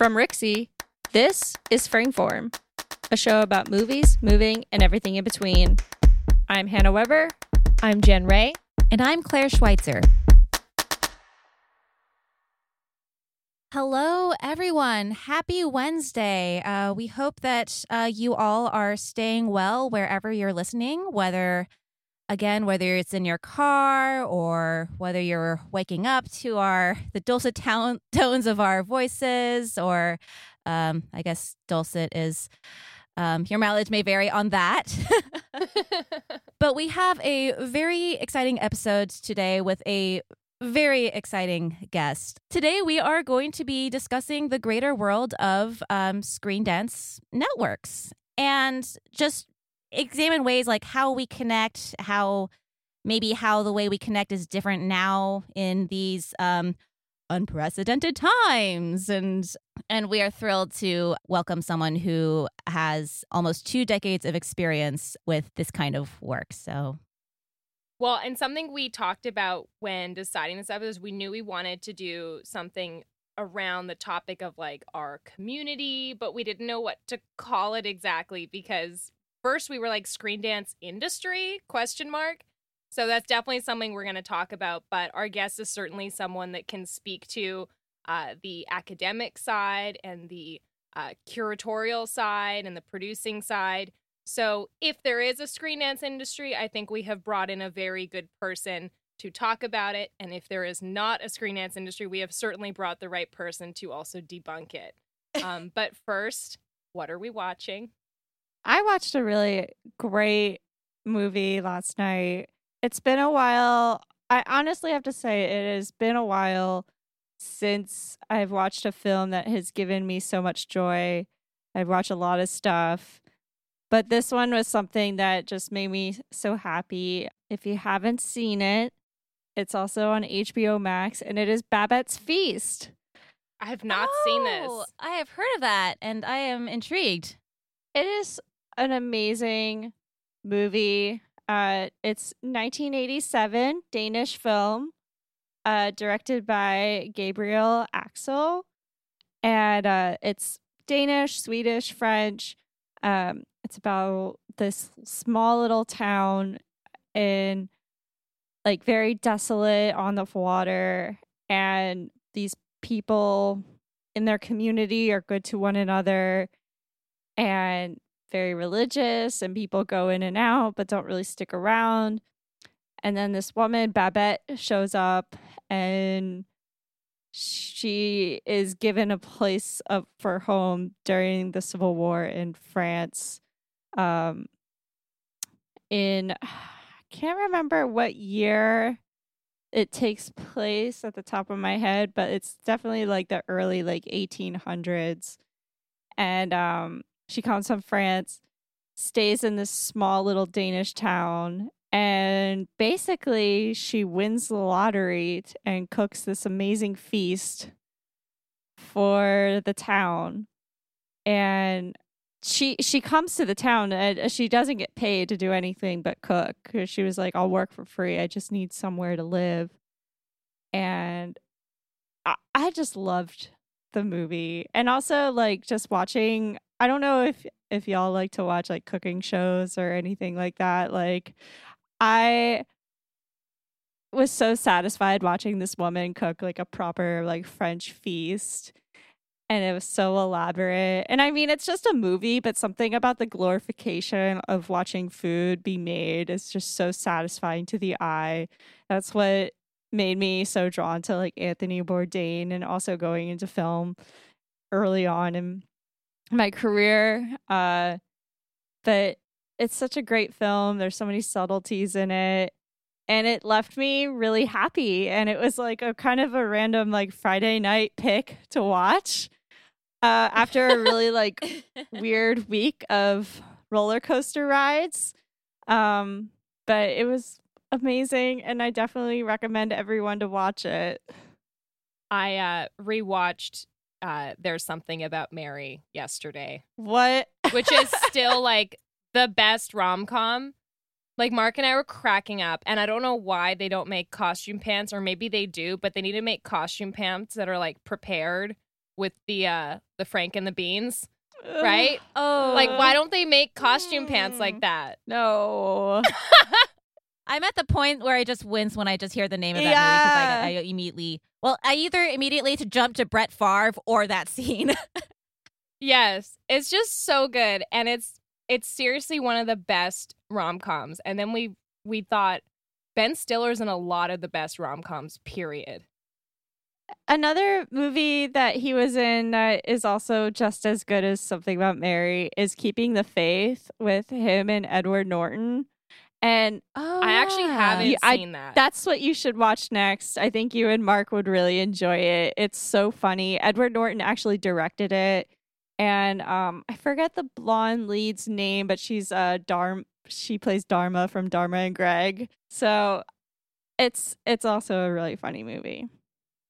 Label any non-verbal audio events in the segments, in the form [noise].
From Rixie, this is Frameform, a show about movies, moving, and everything in between. I'm Hannah Weber. I'm Jen Ray. And I'm Claire Schweitzer. Hello, everyone. Happy Wednesday. Uh, we hope that uh, you all are staying well wherever you're listening, whether, again, whether it's in your car or whether you're waking up to our the dulcet town, [laughs] tones of our voices, or um, I guess dulcet is um, your mileage may vary on that. [laughs] but we have a very exciting episode today with a very exciting guest. Today, we are going to be discussing the greater world of um, screen dance networks and just examine ways like how we connect, how maybe how the way we connect is different now in these um, unprecedented times. And and we are thrilled to welcome someone who has almost two decades of experience with this kind of work. So well, and something we talked about when deciding this episode is we knew we wanted to do something around the topic of like our community, but we didn't know what to call it exactly because first we were like screen dance industry question mark. So that's definitely something we're going to talk about, but our guest is certainly someone that can speak to uh, the academic side and the uh, curatorial side and the producing side. So, if there is a screen dance industry, I think we have brought in a very good person to talk about it. And if there is not a screen dance industry, we have certainly brought the right person to also debunk it. [laughs] Um, but first, what are we watching? I watched a really great movie last night. It's been a while. I honestly have to say, it has been a while since I've watched a film that has given me so much joy. I've watched a lot of stuff. But this one was something that just made me so happy. If you haven't seen it, it's also on HBO Max and it is Babette's Feast. I have not oh, seen this. Oh, I have heard of that and I am intrigued. It is an amazing movie. Uh, it's 1987 Danish film, uh, directed by Gabriel Axel, and uh, it's Danish, Swedish, French. Um, it's about this small little town in like very desolate on the water and these people in their community are good to one another and very religious and people go in and out but don't really stick around and then this woman babette shows up and she is given a place of for home during the civil war in france um in I can't remember what year it takes place at the top of my head, but it's definitely like the early like 1800s. And um she comes from France, stays in this small little Danish town, and basically she wins the lottery and cooks this amazing feast for the town. And she she comes to the town and uh, she doesn't get paid to do anything but cook she was like i'll work for free i just need somewhere to live and I, I just loved the movie and also like just watching i don't know if if y'all like to watch like cooking shows or anything like that like i was so satisfied watching this woman cook like a proper like french feast and it was so elaborate. And I mean, it's just a movie, but something about the glorification of watching food be made is just so satisfying to the eye. That's what made me so drawn to like Anthony Bourdain and also going into film early on in my career. Uh, but it's such a great film. There's so many subtleties in it. And it left me really happy. And it was like a kind of a random, like Friday night pick to watch uh, after a really like [laughs] weird week of roller coaster rides. Um, but it was amazing, and I definitely recommend everyone to watch it. I uh, rewatched uh, There's Something About Mary yesterday. What? Which is [laughs] still like the best rom com. Like Mark and I were cracking up, and I don't know why they don't make costume pants, or maybe they do, but they need to make costume pants that are like prepared with the uh the Frank and the Beans, right? Oh, like why don't they make costume pants Mm. like that? No. [laughs] I'm at the point where I just wince when I just hear the name of that Yeah. movie because I, I immediately, well, I either immediately to jump to Brett Favre or that scene. [laughs] Yes, it's just so good and it's it's seriously one of the best rom-coms. And then we we thought Ben Stiller's in a lot of the best rom-coms, period. Another movie that he was in that is also just as good as Something About Mary is Keeping the Faith with him and Edward Norton. And Oh, I actually haven't I- seen that. that's what you should watch next. I think you and Mark would really enjoy it. It's so funny. Edward Norton actually directed it. And um I forget the blonde lead's name, but she's uh Darm she plays Dharma from Dharma and Greg. So it's it's also a really funny movie.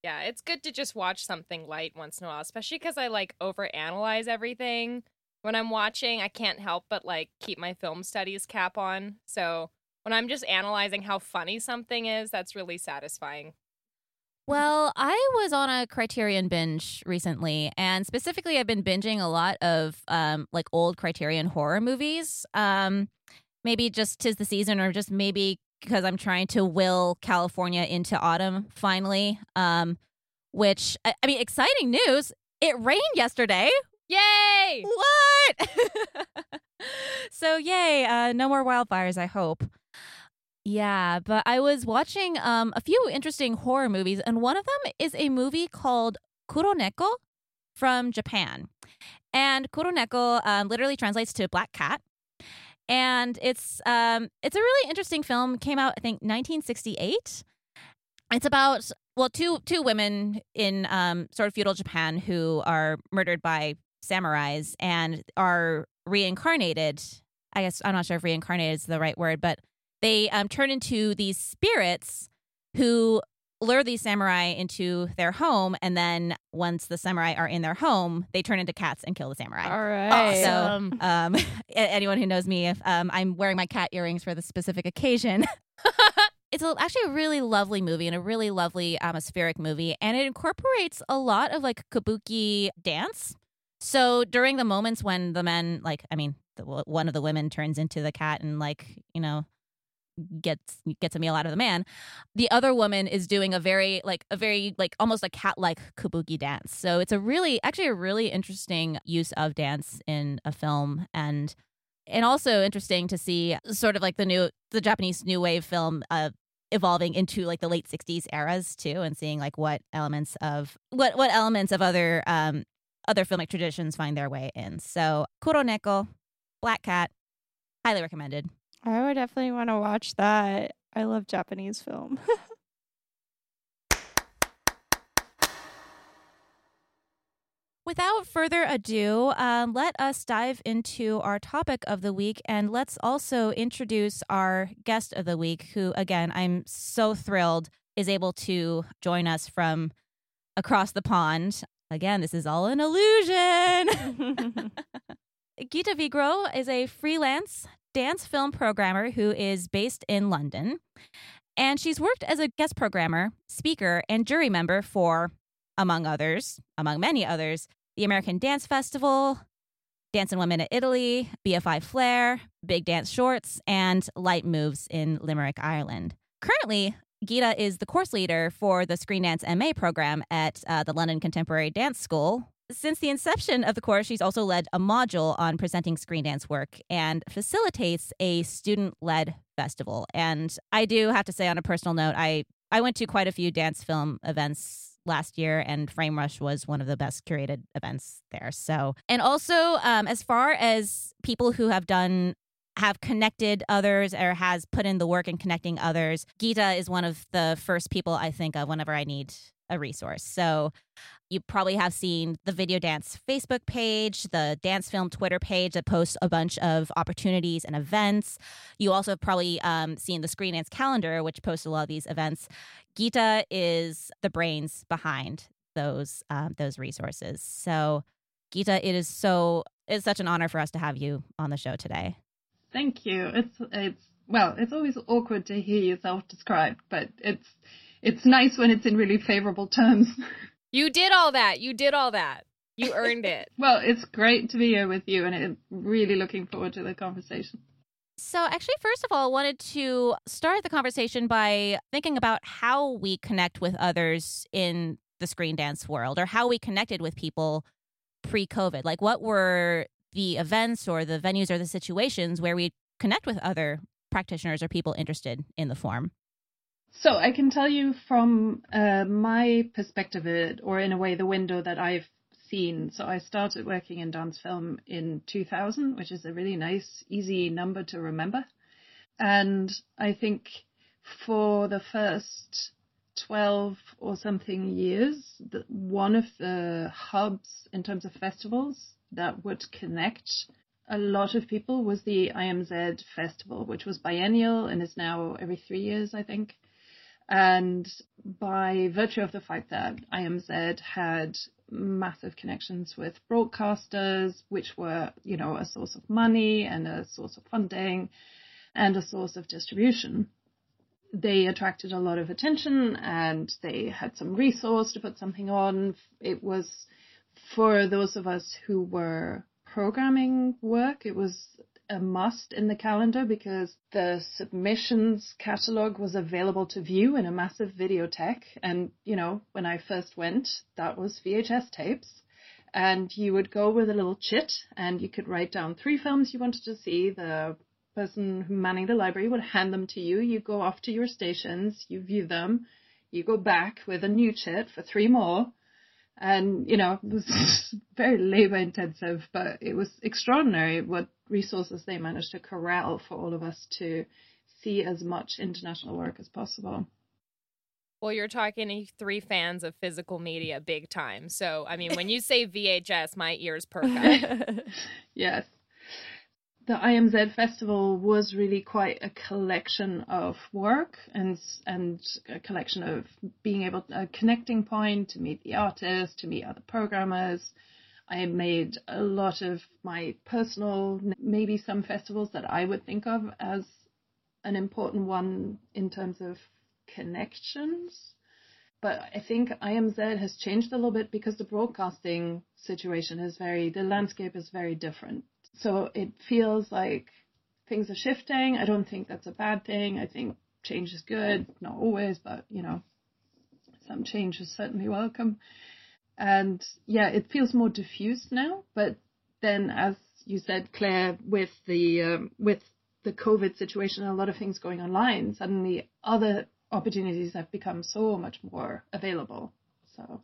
Yeah, it's good to just watch something light once in a while, especially because I like overanalyze everything when I'm watching. I can't help but like keep my film studies cap on. So when I'm just analyzing how funny something is, that's really satisfying. Well, I was on a Criterion binge recently, and specifically, I've been binging a lot of um, like old Criterion horror movies. Um, maybe just tis the season, or just maybe because I'm trying to will California into autumn finally. Um, which I, I mean, exciting news! It rained yesterday. Yay! What? [laughs] so yay! Uh, no more wildfires. I hope. Yeah, but I was watching um a few interesting horror movies, and one of them is a movie called Kuroneko from Japan. And Kuroneko um, literally translates to black cat. And it's um it's a really interesting film. Came out I think 1968. It's about well two two women in um sort of feudal Japan who are murdered by samurais and are reincarnated. I guess I'm not sure if reincarnated is the right word, but they um, turn into these spirits who lure these samurai into their home, and then once the samurai are in their home, they turn into cats and kill the samurai. All right. So, um, [laughs] anyone who knows me, if um, I'm wearing my cat earrings for the specific occasion. [laughs] it's a, actually a really lovely movie and a really lovely atmospheric movie, and it incorporates a lot of like kabuki dance. So during the moments when the men, like, I mean, the, one of the women turns into the cat and like, you know, gets gets a meal out of the man the other woman is doing a very like a very like almost a cat like kabuki dance. So it's a really actually a really interesting use of dance in a film and and also interesting to see sort of like the new the japanese new wave film uh evolving into like the late 60s eras too and seeing like what elements of what what elements of other um other filmic traditions find their way in so kuroneko black cat highly recommended I would definitely want to watch that. I love Japanese film. [laughs] Without further ado, um, let us dive into our topic of the week and let's also introduce our guest of the week, who, again, I'm so thrilled is able to join us from across the pond. Again, this is all an illusion. [laughs] Gitta Wigro is a freelance dance film programmer who is based in London. And she's worked as a guest programmer, speaker, and jury member for, among others, among many others, the American Dance Festival, Dance and Women at Italy, BFI Flare, Big Dance Shorts, and Light Moves in Limerick, Ireland. Currently, Gitta is the course leader for the Screen Dance MA program at uh, the London Contemporary Dance School, since the inception of the course, she's also led a module on presenting screen dance work and facilitates a student led festival. And I do have to say, on a personal note, I, I went to quite a few dance film events last year, and Frame Rush was one of the best curated events there. So, and also, um, as far as people who have done have connected others or has put in the work in connecting others. Gitta is one of the first people I think of whenever I need a resource. So you probably have seen the Video Dance Facebook page, the Dance Film Twitter page that posts a bunch of opportunities and events. You also have probably um, seen the Screen Dance calendar, which posts a lot of these events. Gitta is the brains behind those um, those resources. So, Gitta, it is so it's such an honor for us to have you on the show today. Thank you. It's it's well, it's always awkward to hear yourself described, but it's it's nice when it's in really favorable terms. [laughs] You did all that. You did all that. You earned it. [laughs] Well, it's great to be here with you, and I'm really looking forward to the conversation. So, actually, first of all, I wanted to start the conversation by thinking about how we connect with others in the screen dance world or how we connected with people pre COVID. Like, what were the events or the venues or the situations where we connect with other practitioners or people interested in the form? So I can tell you from uh, my perspective, it, or in a way, the window that I've seen. So I started working in dance film in 2000, which is a really nice, easy number to remember. And I think for the first 12 or something years, one of the hubs in terms of festivals that would connect a lot of people was the IMZ festival, which was biennial and is now every three years, I think. And by virtue of the fact that IMZ had massive connections with broadcasters, which were, you know, a source of money and a source of funding and a source of distribution, they attracted a lot of attention and they had some resource to put something on. It was for those of us who were programming work, it was a must in the calendar because the submissions catalog was available to view in a massive videotheque. And, you know, when I first went, that was VHS tapes. And you would go with a little chit and you could write down three films you wanted to see. The person manning the library would hand them to you. You go off to your stations, you view them, you go back with a new chit for three more and, you know, it was [laughs] very labor intensive, but it was extraordinary what resources they managed to corral for all of us to see as much international work as possible. Well, you're talking to three fans of physical media big time. So, I mean, when you say [laughs] VHS, my ears perk up. yes the IMZ festival was really quite a collection of work and and a collection of being able a connecting point to meet the artists, to meet other programmers. I made a lot of my personal, maybe some festivals that I would think of as an important one in terms of connections. But I think IMZ has changed a little bit because the broadcasting situation is very, the landscape is very different so it feels like things are shifting. I don't think that's a bad thing. I think change is good, not always, but you know, some change is certainly welcome. And yeah, it feels more diffused now. But then, as you said, Claire, with the um, with the COVID situation, and a lot of things going online, suddenly other opportunities have become so much more available. So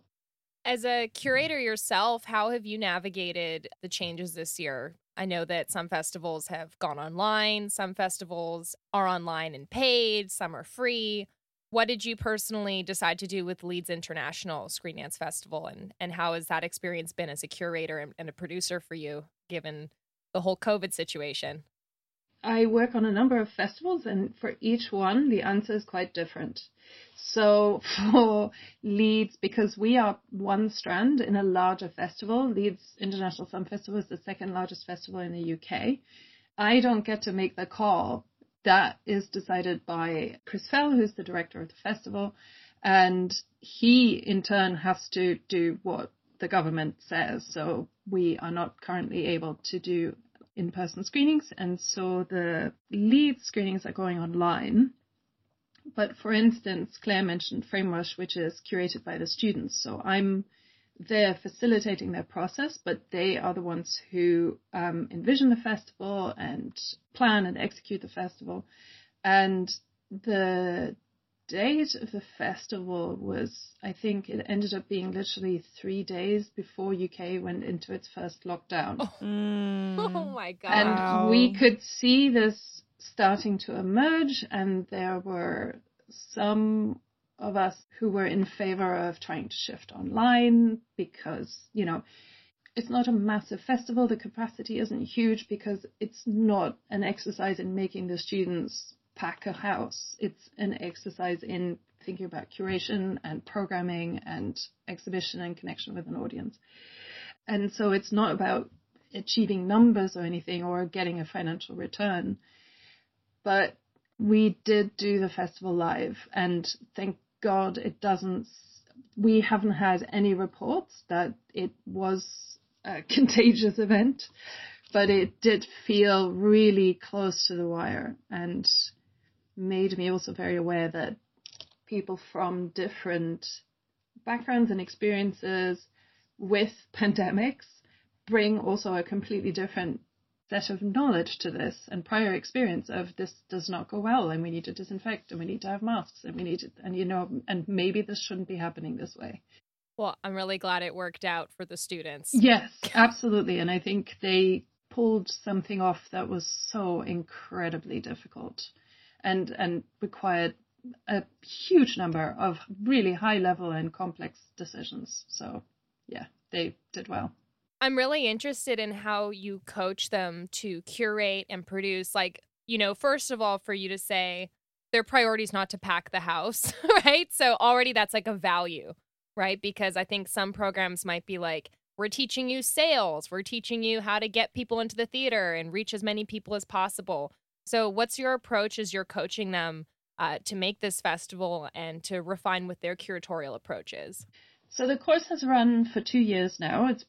as a curator yourself, how have you navigated the changes this year? I know that some festivals have gone online, some festivals are online and paid, some are free. What did you personally decide to do with Leeds International Screen Dance Festival, and, and how has that experience been as a curator and, and a producer for you, given the whole COVID situation? I work on a number of festivals, and for each one, the answer is quite different. So [laughs] for Leeds, because we are one strand in a larger festival, Leeds International Film Festival is the second largest festival in the UK. I don't get to make the call. That is decided by Chris Fell, who's the director of the festival, and he in turn has to do what the government says. So we are not currently able to do in-person screenings, and so the lead screenings are going online. But for instance, Claire mentioned Framerush, which is curated by the students. So I'm there facilitating their process, but they are the ones who um, envision the festival and plan and execute the festival. And the date of the festival was, I think it ended up being literally three days before UK went into its first lockdown. Oh, mm. oh my God. And wow. we could see this starting to emerge, and there were some of us who were in favor of trying to shift online because, you know, it's not a massive festival. The capacity isn't huge because it's not an exercise in making the students pack a house. It's an exercise in thinking about curation and programming and exhibition and connection with an audience. And so it's not about achieving numbers or anything or getting a financial return. But we did do the festival live and thank God it doesn't we haven't had any reports that it was a [laughs] contagious event, but it did feel really close to the wire and made me also very aware that people from different backgrounds and experiences with pandemics bring also a completely different set of knowledge to this and prior experience of this does not go well and we need to disinfect and we need to have masks and we need to and you know and maybe this shouldn't be happening this way. Well i'm really glad it worked out for the students. Yes absolutely. And i think they pulled something off that was so incredibly difficult and and required a huge number of really high level and complex decisions so yeah they did well I'm really interested in how you coach them to curate and produce. Like, you know, first of all, for you to say their priority is not to pack the house, [laughs] right? So already that's like a value, right? Because I think some programs might be like, we're teaching you sales, we're teaching you how to get people into the theater and reach as many people as possible. So, what's your approach as you're coaching them uh, to make this festival and to refine with their curatorial approaches? So, the course has run for two years now. It's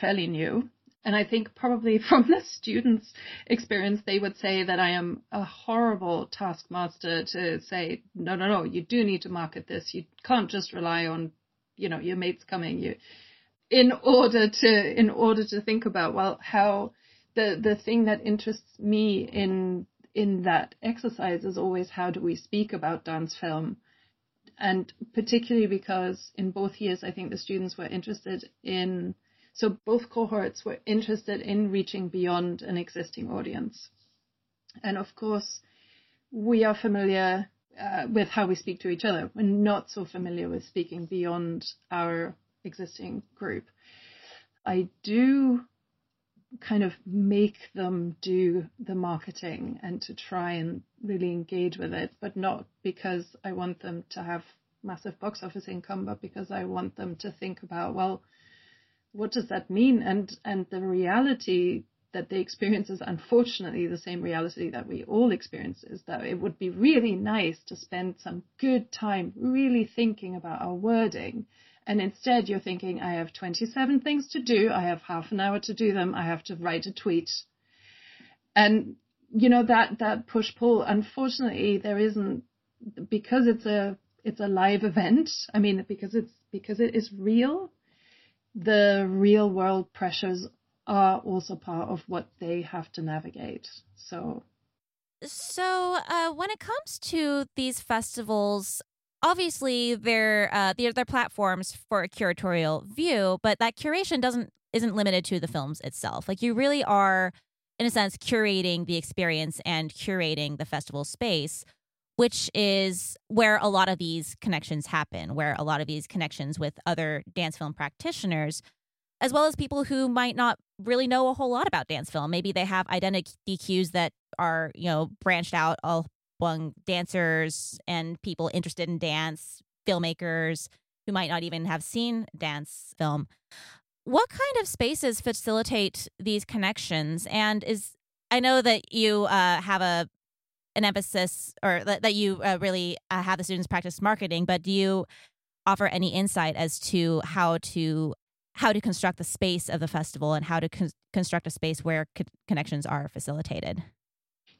fairly new. And I think probably [laughs] from the students' experience, they would say that I am a horrible taskmaster to say, no, no, no, you do need to market this. You can't just rely on, you know, your mates coming. You, in order to, in order to think about, well, how the, the thing that interests me in, in that exercise is always how do we speak about dance film? And particularly because in both years, I think the students were interested in so both cohorts were interested in reaching beyond an existing audience. And of course, we are familiar uh, with how we speak to each other. We're not so familiar with speaking beyond our existing group. I do kind of make them do the marketing and to try and really engage with it, but not because I want them to have massive box office income, but because I want them to think about, well, what does that mean? And and the reality that they experience is unfortunately the same reality that we all experience is that it would be really nice to spend some good time really thinking about our wording. And instead you're thinking, I have 27 things to do. I have half an hour to do them. I have to write a tweet. And, you know, that, that push pull, unfortunately, there isn't, because it's a, it's a live event. I mean, because it's, because it is real the real world pressures are also part of what they have to navigate. So, so uh, when it comes to these festivals, obviously they're uh, they're, they're platforms for a curatorial view, but that curation doesn't isn't limited to the films itself. Like you really are, in a sense, curating the experience and curating the festival space which is where a lot of these connections happen, where a lot of these connections with other dance film practitioners, as well as people who might not really know a whole lot about dance film. Maybe they have identity cues that are, you know, branched out among dancers and people interested in dance, filmmakers who might not even have seen dance film. What kind of spaces facilitate these connections? And is I know that you uh, have a an emphasis or that, that you uh, really uh, have the students practice marketing, but do you offer any insight as to how to how to construct the space of the festival and how to con- construct a space where co- connections are facilitated?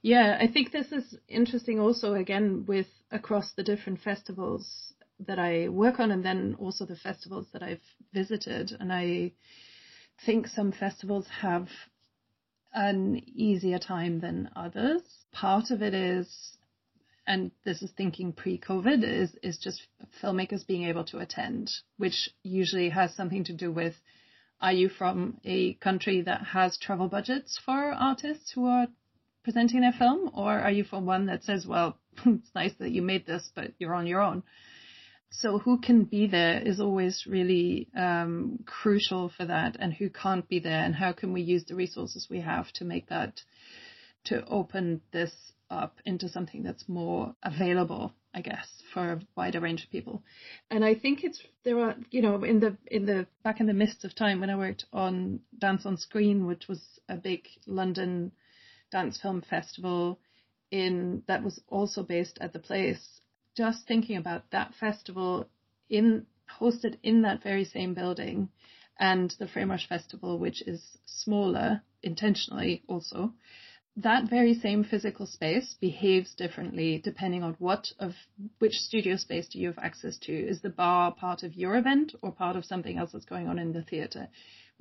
Yeah, I think this is interesting also again with across the different festivals that I work on and then also the festivals that I've visited. And I think some festivals have an easier time than others. Part of it is, and this is thinking pre-COVID, is is just filmmakers being able to attend, which usually has something to do with are you from a country that has travel budgets for artists who are presenting their film, or are you from one that says, well, [laughs] it's nice that you made this, but you're on your own? so who can be there is always really um, crucial for that, and who can't be there, and how can we use the resources we have to make that to open this up into something that's more available, I guess, for a wider range of people. And I think it's there are you know in the in the back in the mist of time when I worked on Dance on Screen, which was a big London dance film festival in that was also based at the place just thinking about that festival in hosted in that very same building, and the Framerush Festival, which is smaller intentionally also, that very same physical space behaves differently depending on what of which studio space do you have access to. Is the bar part of your event or part of something else that's going on in the theater?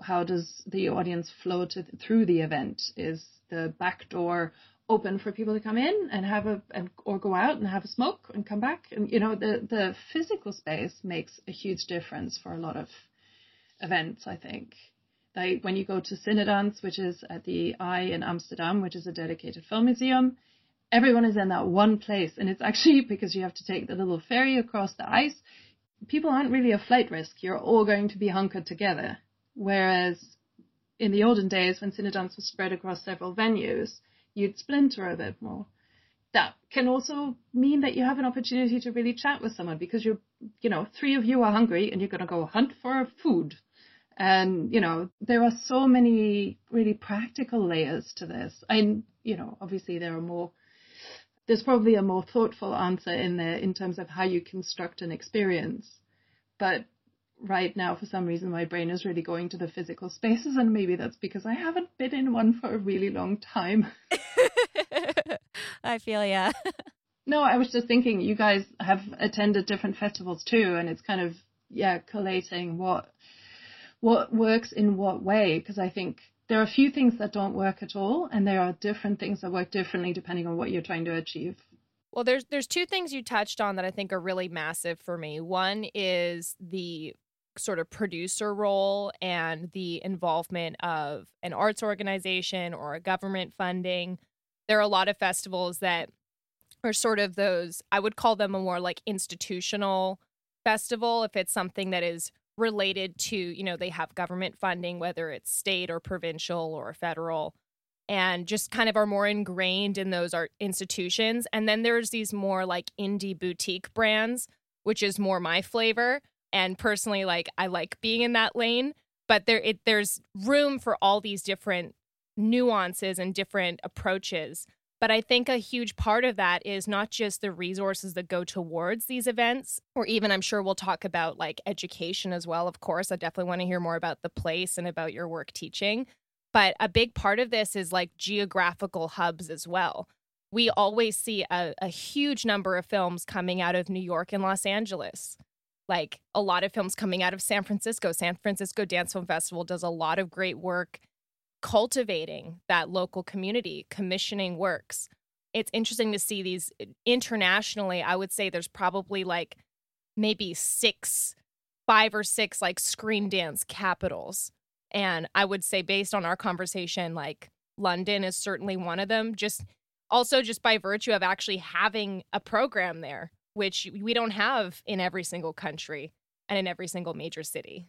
How does the audience flow to, through the event? Is the back door open for people to come in and have a and or go out and have a smoke and come back? And you know, the the physical space makes a huge difference for a lot of events, I think. Like when you go to Cinedance, which is at the Eye in Amsterdam, which is a dedicated film museum, everyone is in that one place. And it's actually [laughs] because you have to take the little ferry across the ice. People aren't really a flight risk. You're all going to be hunkered together. Whereas in the olden days, when Cinedance was spread across several venues, you'd splinter a bit more. That can also mean that you have an opportunity to really chat with someone because you're, you know, three of you are hungry and you're going to go hunt for food and, you know, there are so many really practical layers to this. And, you know, obviously there are more, there's probably a more thoughtful answer in there in terms of how you construct an experience. But right now, for some reason, my brain is really going to the physical spaces, and maybe that's because I haven't been in one for a really long time. [laughs] I feel yeah. no, I was just thinking you guys have attended different festivals too, and it's kind of yeah collating what what works in what way because I think there are a few things that don't work at all and there are different things that work differently depending on what you're trying to achieve. Well, there's there's two things you touched on that I think are really massive for me. One is the sort of producer role and the involvement of an arts organization or a government funding. There are a lot of festivals that are sort of those I would call them a more like institutional festival if it's something that is related to, you know, they have government funding, whether it's state or provincial or federal, and just kind of are more ingrained in those art institutions. And then there's these more like indie boutique brands, which is more my flavor. And personally, like I like being in that lane, but there it there's room for all these different nuances and different approaches but I think a huge part of that is not just the resources that go towards these events, or even I'm sure we'll talk about like education as well. Of course, I definitely want to hear more about the place and about your work teaching. But a big part of this is like geographical hubs as well. We always see a, a huge number of films coming out of New York and Los Angeles like a lot of films coming out of San Francisco. San Francisco Dance Film Festival does a lot of great work cultivating that local community, commissioning works. It's interesting to see these uh, internationally. I would say there's probably like maybe six, five or six like screen dance capitals. And I would say, based on our conversation, like London is certainly one of them. Just also, just by virtue of actually having a program there, which we don't have in every single country and in every single major city.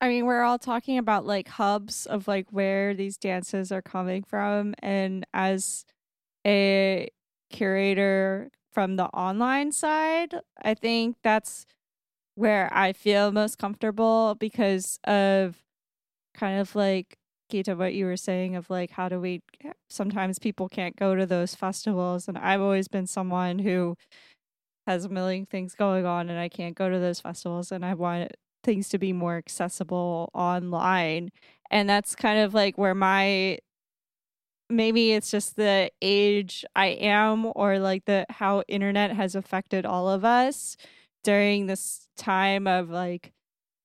I mean, we're all talking about like hubs of like where these dances are coming from. And as a curator from the online side, I think that's where I feel most comfortable because of kind of like Gitta, what you were saying of like, how do we sometimes people can't go to those festivals. And I've always been someone who has a million things going on and I can't go to those festivals and I want things to be more accessible online. And that's kind of like where my maybe it's just the age I am or like the how internet has affected all of us during this time of like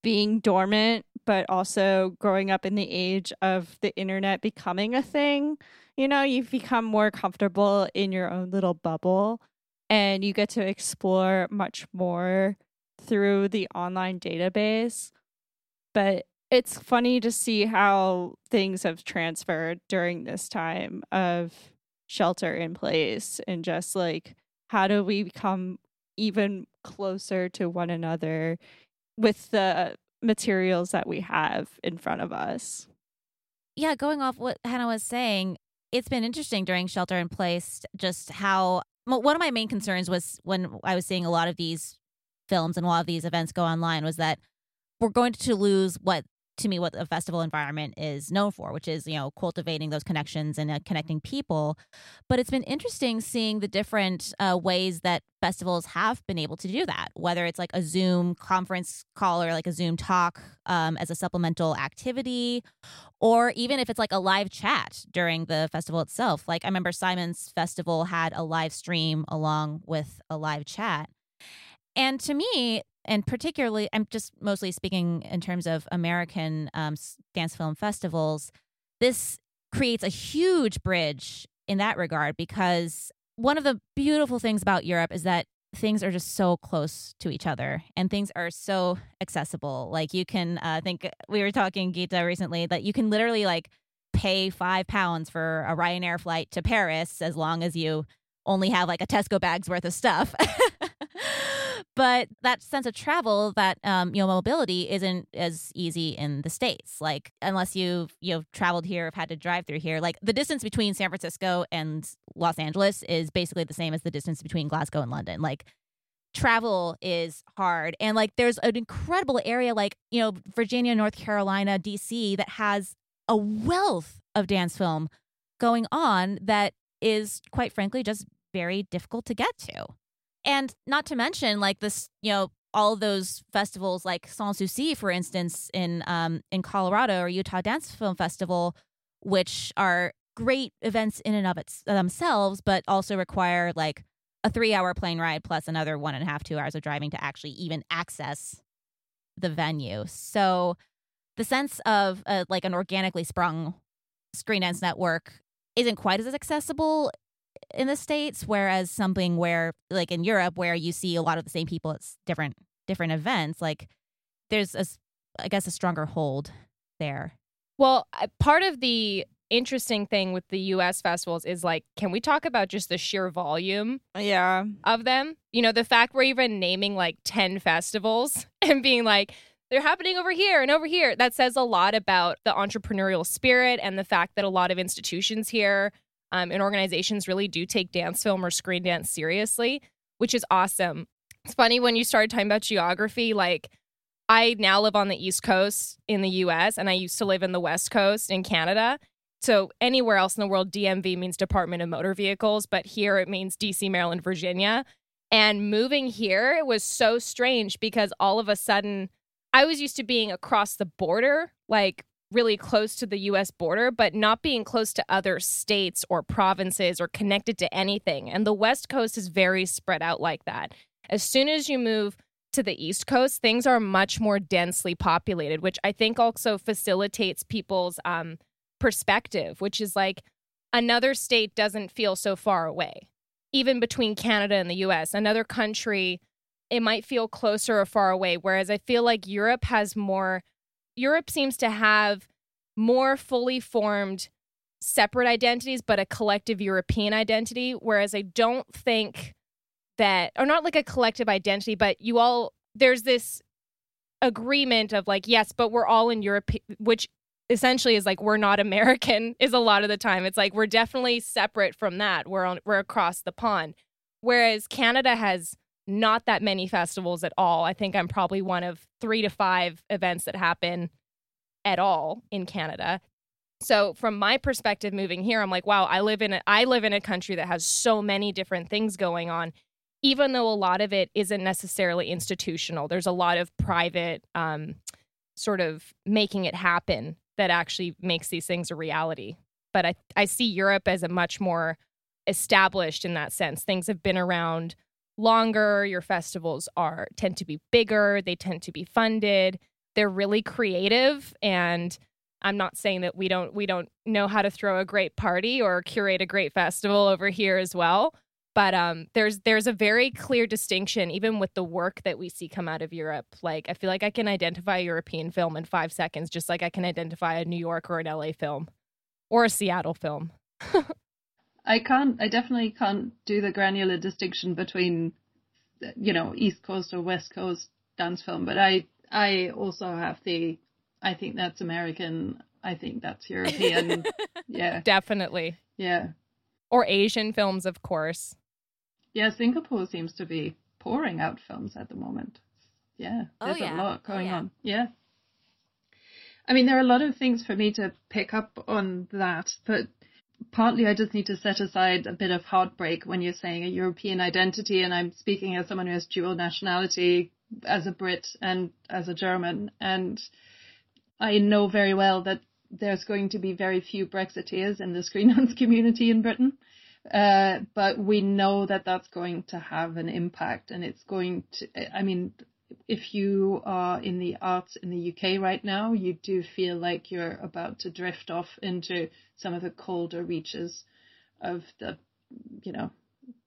being dormant but also growing up in the age of the internet becoming a thing. You know, you've become more comfortable in your own little bubble and you get to explore much more through the online database. But it's funny to see how things have transferred during this time of shelter in place and just like how do we become even closer to one another with the materials that we have in front of us. Yeah, going off what Hannah was saying, it's been interesting during shelter in place just how one of my main concerns was when I was seeing a lot of these films and a lot of these events go online was that we're going to lose what to me what a festival environment is known for, which is, you know, cultivating those connections and uh, connecting people. But it's been interesting seeing the different uh, ways that festivals have been able to do that, whether it's like a Zoom conference call or like a Zoom talk um, as a supplemental activity, or even if it's like a live chat during the festival itself. Like I remember Simon's Festival had a live stream along with a live chat. And to me, and particularly, I'm just mostly speaking in terms of American um, dance film festivals, this creates a huge bridge in that regard because one of the beautiful things about Europe is that things are just so close to each other and things are so accessible. Like you can, uh, think we were talking Gitta recently that you can literally like pay five pounds for a Ryanair flight to Paris as long as you only have like a Tesco bag's worth of stuff. [laughs] but that sense of travel, that um, you know, mobility isn't as easy in the states. Like unless you've you've traveled here, have had to drive through here. Like the distance between San Francisco and Los Angeles is basically the same as the distance between Glasgow and London. Like travel is hard and like there's an incredible area like you know virginia north carolina dc that has a wealth of dance film going on that is quite frankly just very difficult to get to. And not to mention like this, you know, all those festivals like Sans Souci, for instance, in um in Colorado or Utah Dance Film Festival, which are great events in and of its, themselves, but also require like a three hour plane ride plus another one and a half, two hours of driving to actually even access the venue. So the sense of uh, like an organically sprung screen dance network isn't quite as accessible in the states whereas something where like in Europe where you see a lot of the same people at different different events like there's a I guess a stronger hold there. Well, part of the interesting thing with the US festivals is like can we talk about just the sheer volume yeah of them? You know, the fact we're even naming like 10 festivals [laughs] and being like they're happening over here and over here. That says a lot about the entrepreneurial spirit and the fact that a lot of institutions here um, and organizations really do take dance film or screen dance seriously, which is awesome. It's funny when you started talking about geography, like I now live on the East Coast in the US and I used to live in the West Coast in Canada. So anywhere else in the world, DMV means Department of Motor Vehicles, but here it means DC, Maryland, Virginia. And moving here it was so strange because all of a sudden I was used to being across the border, like really close to the US border, but not being close to other states or provinces or connected to anything. And the West Coast is very spread out like that. As soon as you move to the East Coast, things are much more densely populated, which I think also facilitates people's um, perspective, which is like another state doesn't feel so far away, even between Canada and the US. Another country it might feel closer or far away. Whereas I feel like Europe has more, Europe seems to have more fully formed separate identities, but a collective European identity. Whereas I don't think that, or not like a collective identity, but you all, there's this agreement of like, yes, but we're all in Europe, which essentially is like we're not American [laughs] is a lot of the time. It's like we're definitely separate from that. We're on we're across the pond. Whereas Canada has not that many festivals at all. I think I'm probably one of three to five events that happen at all in Canada. So from my perspective moving here, I'm like, wow, I live in a I live in a country that has so many different things going on, even though a lot of it isn't necessarily institutional. There's a lot of private um, sort of making it happen that actually makes these things a reality. But I, I see Europe as a much more established in that sense. Things have been around longer, your festivals are tend to be bigger, they tend to be funded. They're really creative and I'm not saying that we don't we don't know how to throw a great party or curate a great festival over here as well, but um, there's there's a very clear distinction even with the work that we see come out of Europe. Like I feel like I can identify a European film in 5 seconds just like I can identify a New York or an LA film or a Seattle film. [laughs] I can't. I definitely can't do the granular distinction between, you know, East Coast or West Coast dance film. But I, I also have the. I think that's American. I think that's European. [laughs] yeah, definitely. Yeah. Or Asian films, of course. Yeah, Singapore seems to be pouring out films at the moment. Yeah, oh, there's oh, yeah. a lot going oh, yeah. on. Yeah. I mean, there are a lot of things for me to pick up on that, but partly I just need to set aside a bit of heartbreak when you're saying a European identity, and I'm speaking as someone who has dual nationality as a Brit and as a German, and I know very well that there's going to be very few Brexiteers in the Screen community in Britain. Uh, but we know that that's going to have an impact and it's going to, I mean, if you are in the arts in the UK right now, you do feel like you're about to drift off into some of the colder reaches of the, you know,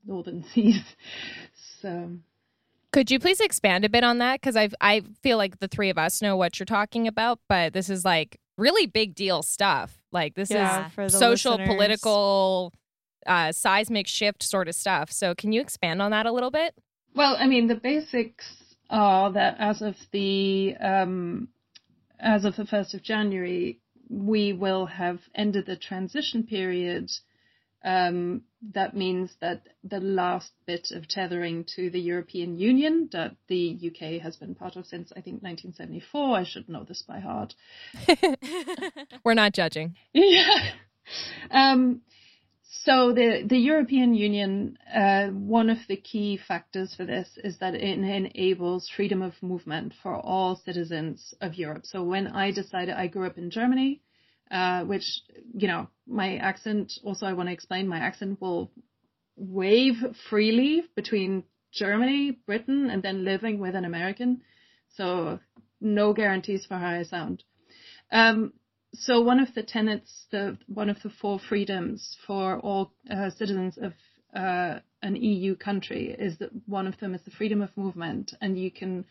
northern [laughs] seas. So. Could you please expand a bit on that? Because I I feel like the three of us know what you're talking about, but this is like really big deal stuff. Like this Yeah, is for the social, listeners. political, uh, seismic shift sort of stuff. So can you expand on that a little bit? Well, I mean, the basics are that as of the um, as of the first of January, we will have ended the transition period. Um, that means that the last bit of tethering to the European Union that the UK has been part of since I think 1974. I should know this by heart. [laughs] We're not judging. [laughs] Yeah. Um, so the the European Union, uh, one of the key factors for this is that it enables freedom of movement for all citizens of Europe. So when I decided I grew up in Germany, uh, which you know my accent also I want to explain my accent will wave freely between Germany, Britain, and then living with an American. So no guarantees for how I sound. Um, so one of the tenets, the one of the four freedoms for all uh, citizens of uh, an EU country is that one of them is the freedom of movement, and you can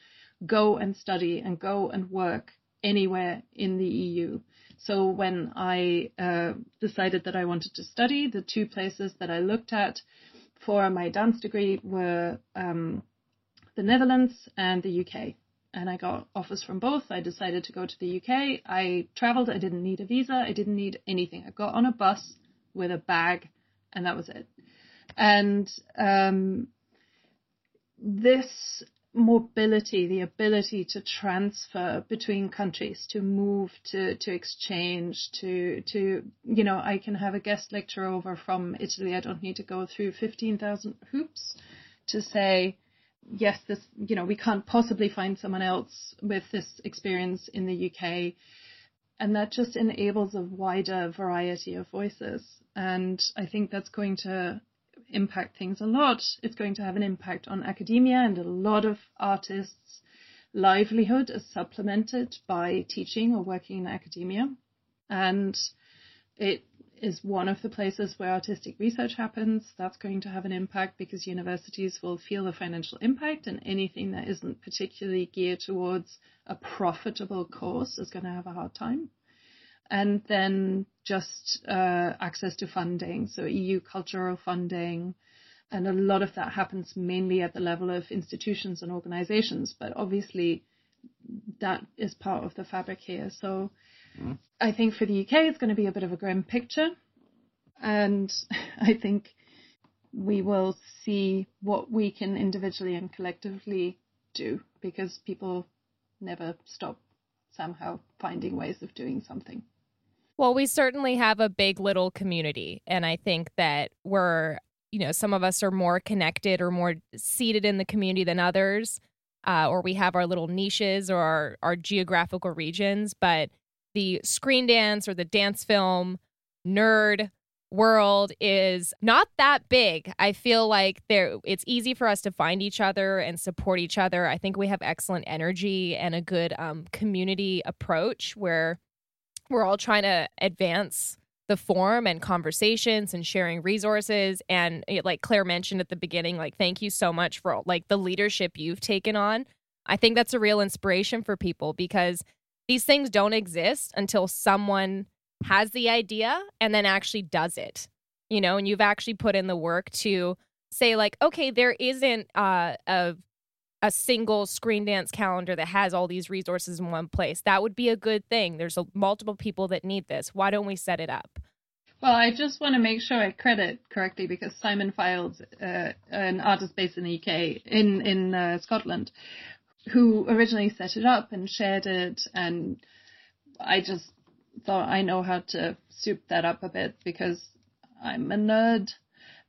go and study and go and work anywhere in the EU. So when I uh, decided that I wanted to study, the two places that I looked at for my dance degree were um, the Netherlands and the UK and I got offers from both. I decided to go to the UK. I traveled. I didn't need a visa. I didn't need anything. I got on a bus with a bag, and that was it. And um, this mobility, the ability to transfer between countries, to move, to to exchange, to to you know, I can have a guest lecturer over from Italy. I don't need to go through fifteen thousand hoops to say yes, this, you know, we can't possibly find someone else with this experience in the UK. And that just enables a wider variety of voices. And I think that's going to impact things a lot. It's going to have an impact on academia and a lot of artists' livelihood is supplemented by teaching or working in academia. And it is one of the places where artistic research happens. That's going to have an impact because universities will feel the financial impact, and anything that isn't particularly geared towards a profitable course is going to have a hard time. And then just uh, access to funding, so EU cultural funding. And a lot of that happens mainly at the level of institutions and organizations, but obviously that is part of the fabric here. So I think for the UK, it's going to be a bit of a grim picture. And [laughs] I think we will see what we can individually and collectively do because people never stop somehow finding ways of doing something. Well, we certainly have a big little community. And I think that we're, you know, some of us are more connected or more seated in the community than others, uh, or we have our little niches or our, our geographical regions. But the screen dance or the dance film nerd world is not that big. I feel like there it's easy for us to find each other and support each other. I think we have excellent energy and a good um, community approach where we're all trying to advance the form and conversations and sharing resources and it, like claire mentioned at the beginning like thank you so much for like the leadership you've taken on i think that's a real inspiration for people because these things don't exist until someone has the idea and then actually does it you know and you've actually put in the work to say like okay there isn't uh, a a single screen dance calendar that has all these resources in one place. That would be a good thing. There's a, multiple people that need this. Why don't we set it up? Well, I just want to make sure I credit correctly because Simon Fildes, uh, an artist based in the UK, in in uh, Scotland, who originally set it up and shared it and I just thought I know how to soup that up a bit because I'm a nerd.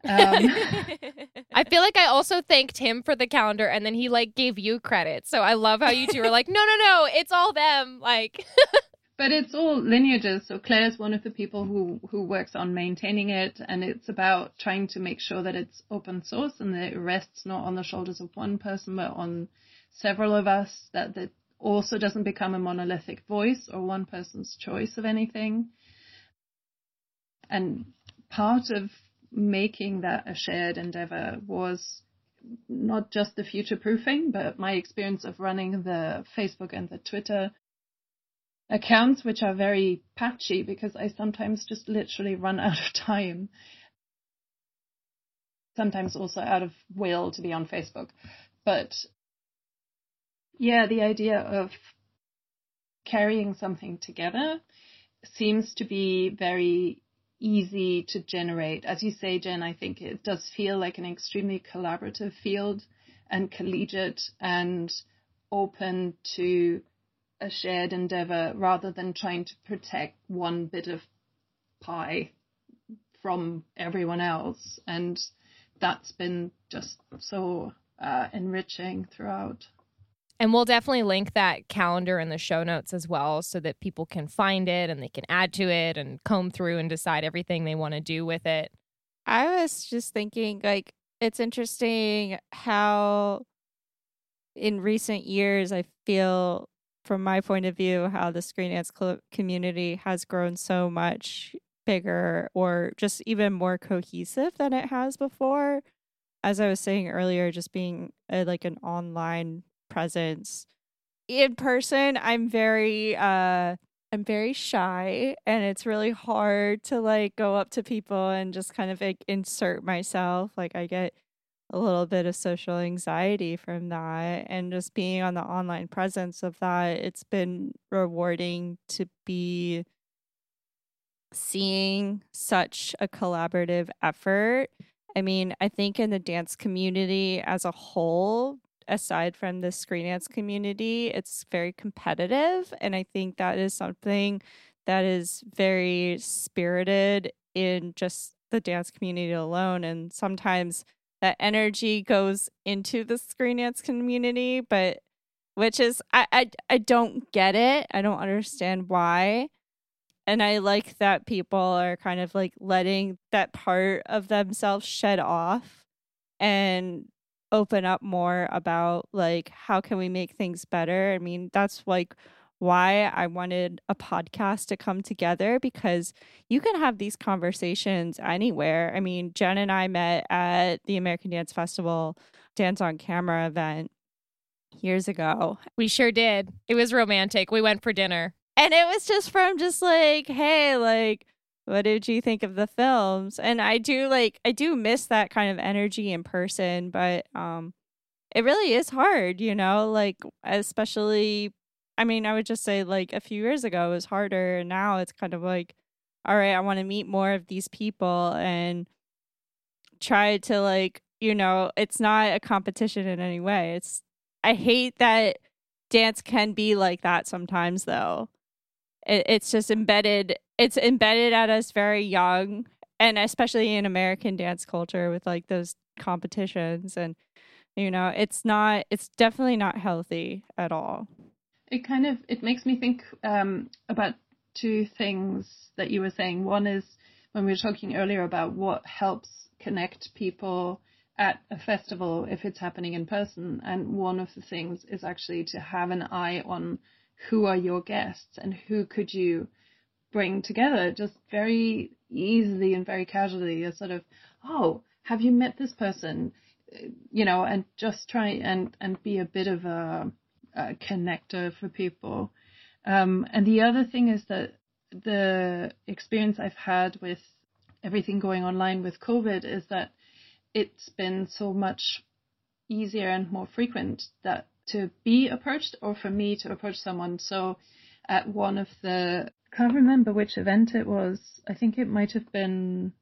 Um, [laughs] I feel like I also thanked him for the calendar and then he like gave you credit. So I love how you two are like, no, no, no, it's all them. Like, [laughs] but it's all lineages. So Claire's one of the people who, who works on maintaining it and it's about trying to make sure that it's open source and that it rests not on the shoulders of one person, but on several of us, that it also doesn't become a monolithic voice or one person's choice of anything. And part of making that a shared endeavor was not just the future proofing, but my experience of running the Facebook and the Twitter accounts, which are very patchy because I sometimes just literally run [laughs] out of time. Sometimes also out of will to be on Facebook. But yeah, the idea of carrying something together seems to be very easy to generate. As you say, Jen, I think it does feel like an extremely collaborative field and collegiate and open to a shared endeavor rather than trying to protect one bit of pie from everyone else. And that's been just so uh, enriching throughout. And we'll definitely link that calendar in the show notes as well so that people can find it and they can add to it and comb through and decide everything they want to do with it. I was just thinking, like, it's interesting how in recent years I feel, from my point of view, how the Screen Dance community has grown so much bigger or just even more cohesive than it has before. As I was saying earlier, just being a, like an online presence. In person, I'm very uh I'm very shy and it's really hard to like go up to people and just kind of like insert myself. Like I get a little bit of social anxiety from that and just being on the online presence of that, it's been rewarding to be seeing such a collaborative effort. I mean, I think in the dance community as a whole, aside from the Screen Dance community, it's very competitive. And I think that is something that is very spirited in just the dance community alone. And sometimes that energy goes into the Screen Dance community, but which is I, I I don't get it. I don't understand why. And I like that people are kind of like letting that part of themselves shed off and open up more about like how can we make things better? I mean that's like why i wanted a podcast to come together because you can have these conversations anywhere. I mean jen and i met at the american dance festival dance on camera event years ago. We sure did. It was romantic. We went for dinner. And it was just from just like hey like what did you think of the films? And i do like i do miss that kind of energy in person but um it really is hard you know like especially i mean i would just say like a few years ago it was harder and now it's kind of like all right i want to meet more of these people and try to like you know it's not a competition in any way. It's i hate that dance can be like that sometimes though it, it's just embedded it's embedded at us very young and especially in American dance culture with like those competitions and you know it's not it's definitely not healthy at all. It kind of it makes me think um, about two things that you were saying. One is when we were talking earlier about what helps connect people at a festival if it's happening in person and one of the things is actually to have an eye on who are your guests and who could you bring together just very easily and very casually a sort of, oh, have you met this person? You know, and just try and, and be a bit of a, a connector for people. Um, and the other thing is that the experience I've had with everything going online with COVID is that it's been so much easier and more frequent that to be approached or for me to approach someone. So at one of the I can't remember which event it was. I think it might have been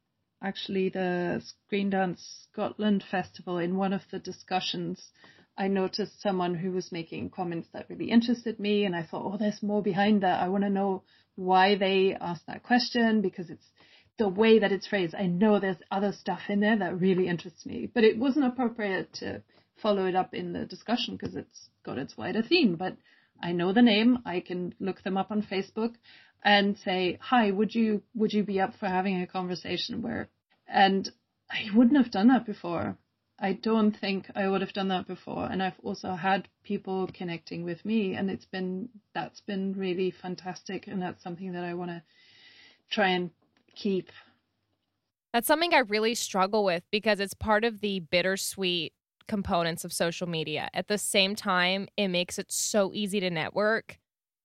actually the Screen Dance Scotland Festival in one of the discussions I noticed someone who was making comments that really interested me, and I thought, oh, there's more behind that. I want to know why they asked that question because it's the way that it's phrased. I know there's other stuff in there that really interests me, but it wasn't appropriate to follow it up in the discussion because it's got its wider theme. But I know the name. I can look them up on Facebook and say, "Hi, would you would you be up for having a conversation where?" And I wouldn't have done that before. I don't think I would have done that before. And I've also had people connecting with me, and it's been that's been really fantastic, and that's something that I want to try and keep. That's something I really struggle with because it's part of the bittersweet components of social media. At the same time, it makes it so easy to network.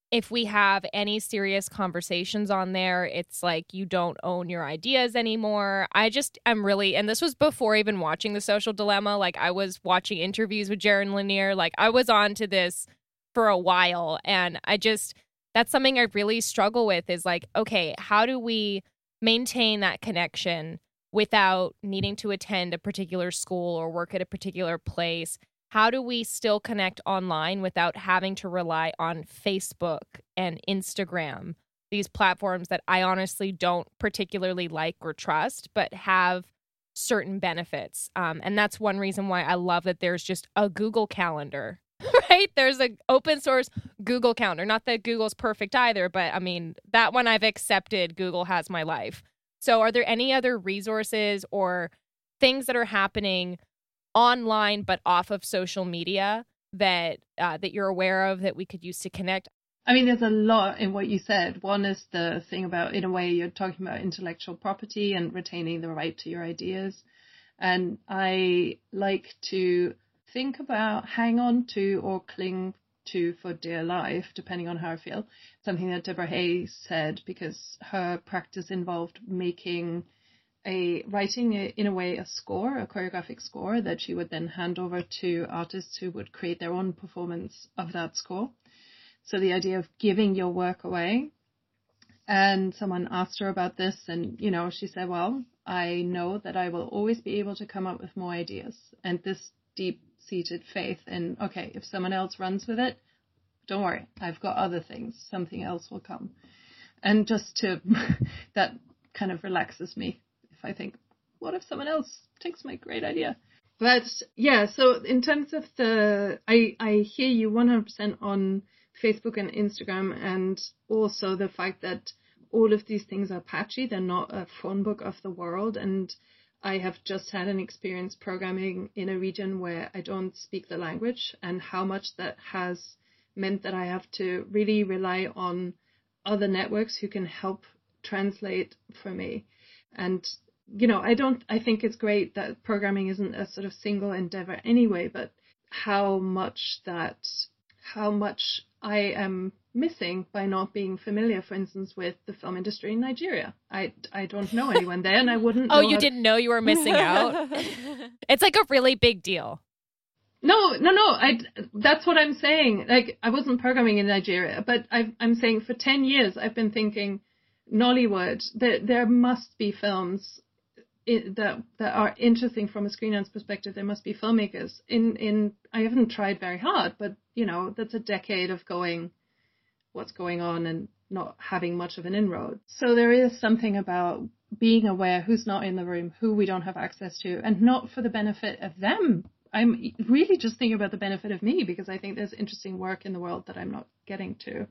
If we have any serious conversations on there, it's like you don't own your ideas anymore. I just am really, and this was before even watching The Social Dilemma. Like, I was watching interviews with Jaron Lanier. Like, I was on to this for a while. And I just, that's something I really struggle with is like, okay, how do we maintain that connection without needing to attend a particular school or work at a particular place? How do we still connect online without having to rely on Facebook and Instagram, these platforms that I honestly don't particularly like or trust, but have certain benefits? Um, and that's one reason why I love that there's just a Google Calendar [laughs] right? There's a open source Google Calendar. Not that Google's perfect either, but I mean, that one I've accepted Google has my life. So are there any other resources or things that are happening online but off of social media that uh, that you're aware of that we could use to connect? I mean, there's a lot in what you said. One is the thing about, in a way, you're talking about intellectual property and retaining the right to your ideas. And I like to think about, hang on to, or cling to for dear life, depending on how I feel. Something that Deborah Hay said because her practice involved making a writing a, in a way a score, a choreographic score that she would then hand over to artists who would create their own performance of that score. So the idea of giving your work away. And someone asked her about this, and you know, she said, "Well, I know that I will always be able to come up with more ideas, and this deep seated faith in, okay, if someone else runs with it, don't worry, I've got other things, something else will come. And just to, [laughs] that kind of relaxes me if I think, what if someone else takes my great idea? But yeah, so in terms of the, I, I hear you 100% on Facebook and Instagram and also the fact that all of these things are patchy. They're not a phone book of the world. And I have just had an experience programming in a region where I don't speak the language and how much that has meant that I have to really rely on other networks who can help translate for me. And, you know, I don't, I think it's great that programming isn't a sort of single endeavor anyway, but how much that, how much I am missing by not being familiar, for instance, with the film industry in Nigeria. I, I don't know anyone there, and I wouldn't. [laughs] oh, you didn't know you were missing out. [laughs] it's like a really big deal. No, no, no. I. That's what I'm saying. Like I wasn't programming in Nigeria, but i am saying for ten years I've been thinking Nollywood. That there must be films that that are interesting from a screener's perspective. There must be filmmakers. In in I haven't tried very hard, but you know that's a decade of going what's going on and not having much of an inroad. So there is something about being aware who's not in the room, who we don't have access to, and not for the benefit of them. I'm really just thinking about the benefit of me because I think there's interesting work in the world that I'm not getting to.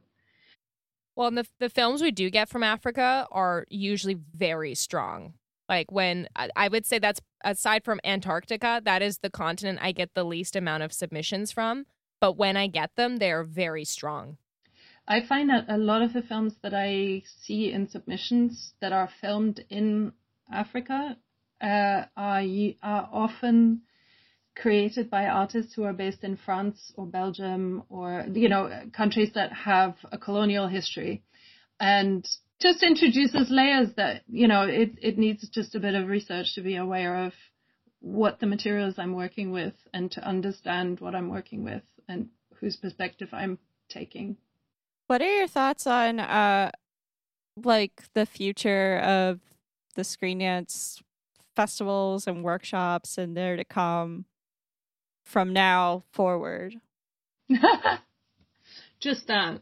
Well, the the films we do get from Africa are usually very strong. Like when I would say that's aside from Antarctica, that is the continent I get the least amount of submissions from. But when I get them, they're very strong. I find that a lot of the films that I see in submissions that are filmed in Africa uh, are are often created by artists who are based in France or Belgium or you know countries that have a colonial history, and just introduces layers that you know it it needs just a bit of research to be aware of what the materials I'm working with and to understand what I'm working with and whose perspective I'm taking. What are your thoughts on uh like the future of the Screen Dance festivals and workshops and there to come? from now forward? [laughs] Just that.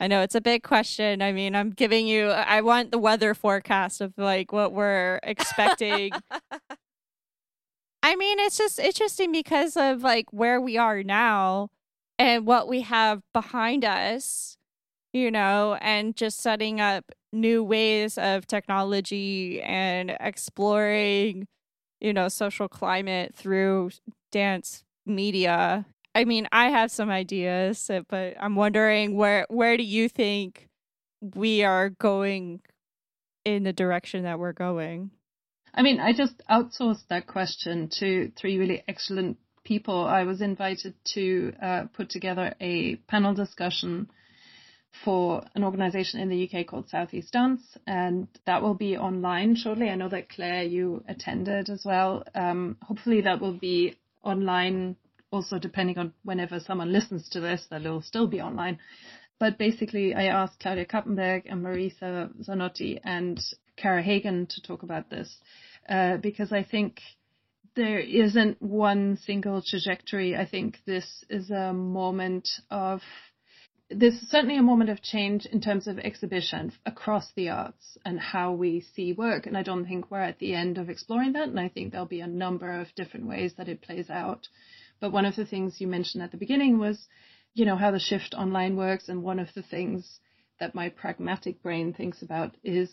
I know it's a big question. I mean, I'm giving you, I want the weather forecast of like what we're expecting. [laughs] I mean, it's just interesting because of like where we are now and what we have behind us, you know, and just setting up new ways of technology and exploring, you know, social climate through dance media. I mean, I have some ideas, but I'm wondering where where do you think we are going in the direction that we're going? I mean, I just outsourced that question to three really excellent people. I was invited to uh, put together a panel discussion for an organization in the UK called Southeast Dance, and that will be online shortly. I know that Claire, you attended as well. Um, hopefully, that will be online also, depending on whenever someone listens to this, that it'll still be online. But basically, I asked Claudia Kappenberg and Marisa Zanotti and Kara Hagen to talk about this uh, because I think there isn't one single trajectory. I think this is a moment of this is certainly a moment of change in terms of exhibition across the arts and how we see work. And I don't think we're at the end of exploring that. And I think there'll be a number of different ways that it plays out. But one of the things you mentioned at the beginning was, you know, how the shift online works. And one of the things that my pragmatic brain thinks about is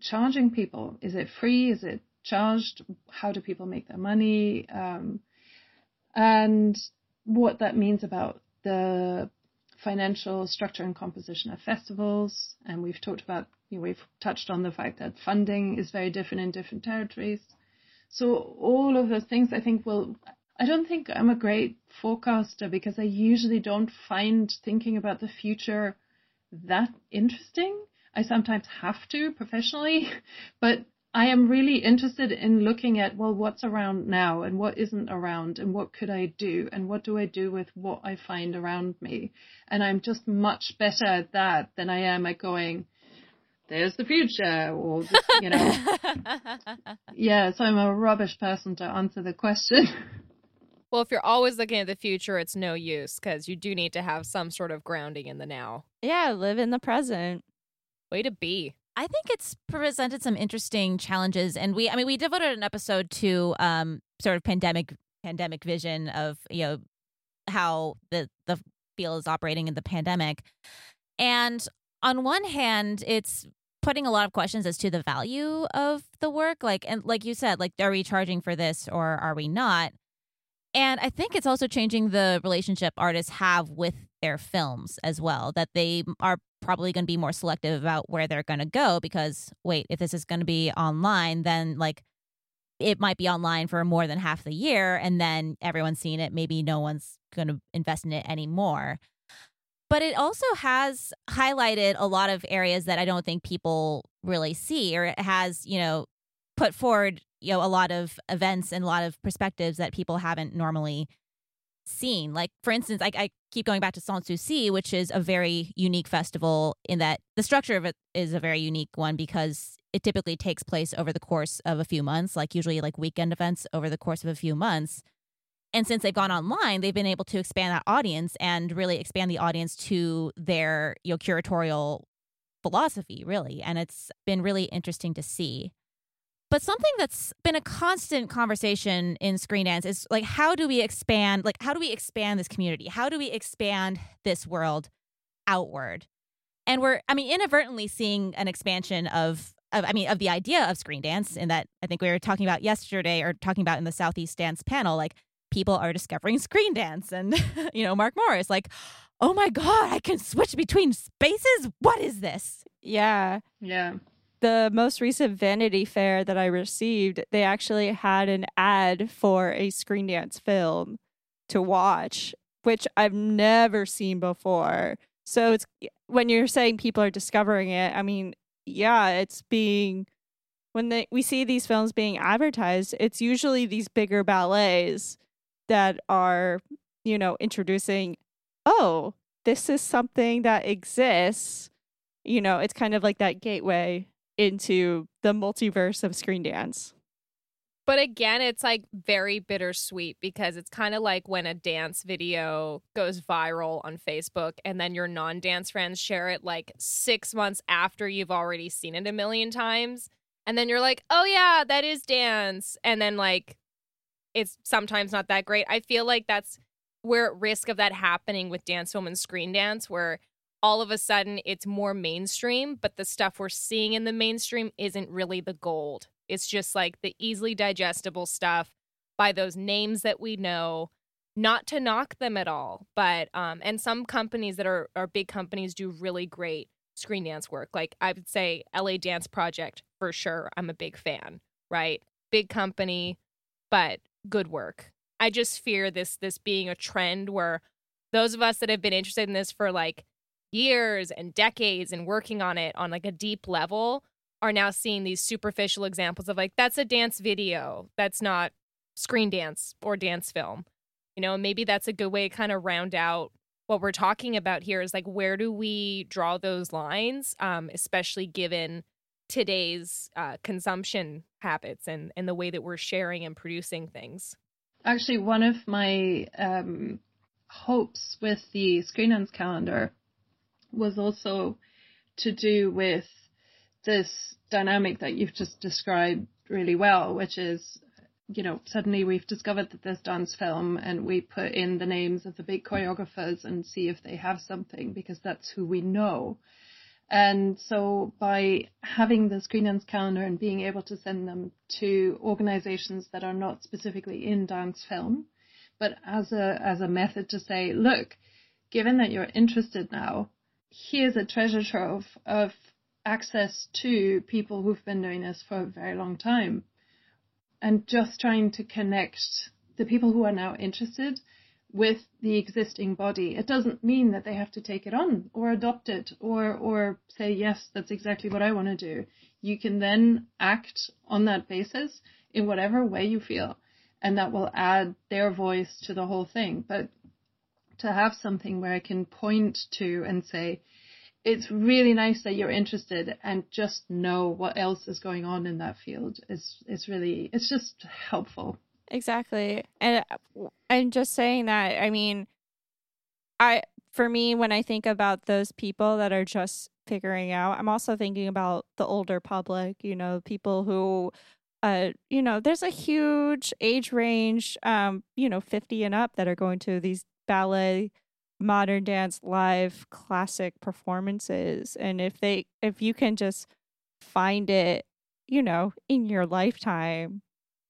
charging people. Is it free? Is it charged? How do people make their money? Um, and what that means about the financial structure and composition of festivals. And we've talked about, you know, we've touched on the fact that funding is very different in different territories. So all of those things I think will, I don't think I'm a great forecaster because I usually don't find thinking about the future that interesting. I sometimes have to professionally, [laughs] but I am really interested in looking at, well, what's around now and what isn't around and what could I do and what do I do with what I find around me. And I'm just much better at that than I am at going, there's the future or, you know. [laughs] yeah, so I'm a rubbish person to answer the question. [laughs] Well, if you're always looking at the future, it's no use because you do need to have some sort of grounding in the now. Yeah, live in the present. Way to be. I think it's presented some interesting challenges, and we, I mean, we devoted an episode to um, sort of pandemic pandemic vision of you know how the the field is operating in the pandemic, and on one hand, it's putting a lot of questions as to the value of the work, like and like you said, like are we charging for this or are we not? And I think it's also changing the relationship artists have with their films as well, that they are probably going to be more selective about where they're going to go because, wait, if this is going to be online, then like it might be online for more than half the year and then everyone's seen it. Maybe no one's going to invest in it anymore. But it also has highlighted a lot of areas that I don't think people really see, or it has, you know, put forward you know a lot of events and a lot of perspectives that people haven't normally seen. Like for instance, I, I keep going back to Sans Souci, which is a very unique festival in that the structure of it is a very unique one because it typically takes place over the course of a few months, like usually like weekend events over the course of a few months. And since they've gone online, they've been able to expand that audience and really expand the audience to their you know curatorial philosophy, really. And it's been really interesting to see. But something that's been a constant conversation in Screen Dance is like, how do we expand? Like, how do we expand this community? How do we expand this world outward? And we're, I mean, inadvertently seeing an expansion of, of, I mean, of the idea of Screen Dance, in that I think we were talking about yesterday, or talking about in the Southeast Dance panel, like people are discovering [laughs] Screen Dance, and [laughs] you know, Mark Morris, like, oh my god, I can switch between spaces. What is this? Yeah, yeah the most recent Vanity Fair that I received, they actually had an ad for a screen dance film to watch, which I've never seen before. So it's when you're saying people are discovering it, I mean, yeah, it's being when they, we see these films being advertised, it's usually these bigger ballets that are, you know, introducing, oh, this is something that exists. You know, it's kind of like that gateway into the multiverse of screen dance. But again, it's like very bittersweet because it's kind of like when a dance video goes viral on Facebook and then your non dance friends share it like six months after you've already seen it a million times. And then you're like, oh, yeah, that is dance. And then like it's sometimes not that great. I feel like that's we're at risk of that happening with dance and screen dance where all of a sudden it's more mainstream, but the stuff we're seeing in the mainstream isn't really the gold. It's just like the easily digestible stuff by those names that we know. Not to knock them at all, but um, and some companies that are are big companies do really great screen dance work. Like I would say LA Dance Project for sure. I'm a big fan, right? Big company, but good work. I just fear this this being a trend where those of us that have been interested in this for like years and decades and working on it on like a deep level are now seeing these superficial examples of like that's a dance video that's not screen dance or dance film. You know maybe that's a good way to kind of round out what we're talking about here is like where do we draw those lines um, especially given today's uh, consumption habits and and the way that we're sharing and producing things? Actually one of my um, hopes with the screen dance calendar was also to do with this dynamic that you've just described really well, which is, you know, suddenly we've discovered that there's dance film and we put in the names of the big choreographers and see if they have something because that's who we know. And so by having the screen dance calendar and being able to send them to organizations that are not specifically in dance film, but as a, as a method to say, look, given that you're interested now, here's a treasure trove of access to people who've been doing this for a very long time and just trying to connect the people who are now interested with the existing body. It doesn't mean that they have to take it on or adopt it or or say yes, that's exactly what I want to do. You can then act on that basis in whatever way you feel and that will add their voice to the whole thing. But to have something where I can point to and say, it's really nice that you're interested and just know what else is going on in that field. Is is really it's just helpful. Exactly. And i'm just saying that i mean i for me when i think about those people that are just figuring out i'm also thinking about the older public you know people who uh you know there's a huge age range um you know 50 and up that are going to these ballet modern dance live classic performances and if they if you can just find it you know in your lifetime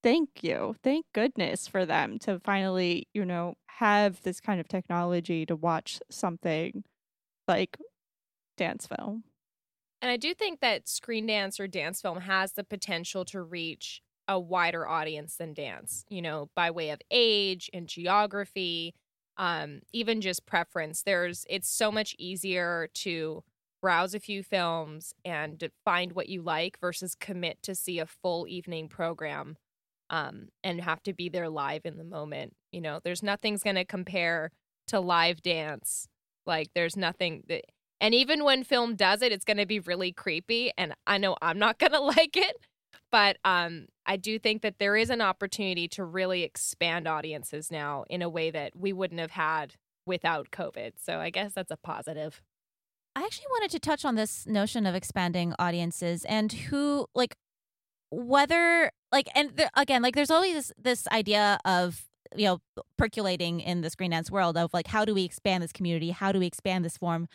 thank you. Thank goodness for them to finally you know have this kind of technology to watch something like dance film. And i do think that screen dance or dance film has the potential to reach a wider audience than dance you know by way of age and geography um, even just preference. There's it's so much easier to browse a few films and find what you like versus commit to see a full evening program um, and have to be there live in the moment. You know, there's nothing's going to compare to live dance. Like there's nothing that and even when film does it, it's going to be really creepy and I know I'm not going [laughs] to like it, but um I do think that there is an opportunity to really expand audiences now in a way that we wouldn't have had without COVID. So I guess that's a positive. I actually wanted to touch on this notion of expanding audiences and who, like, whether, like, and again, like, there's always this, this idea of, you know, percolating in the screen dance world of like, how do we expand this community? How do we expand this form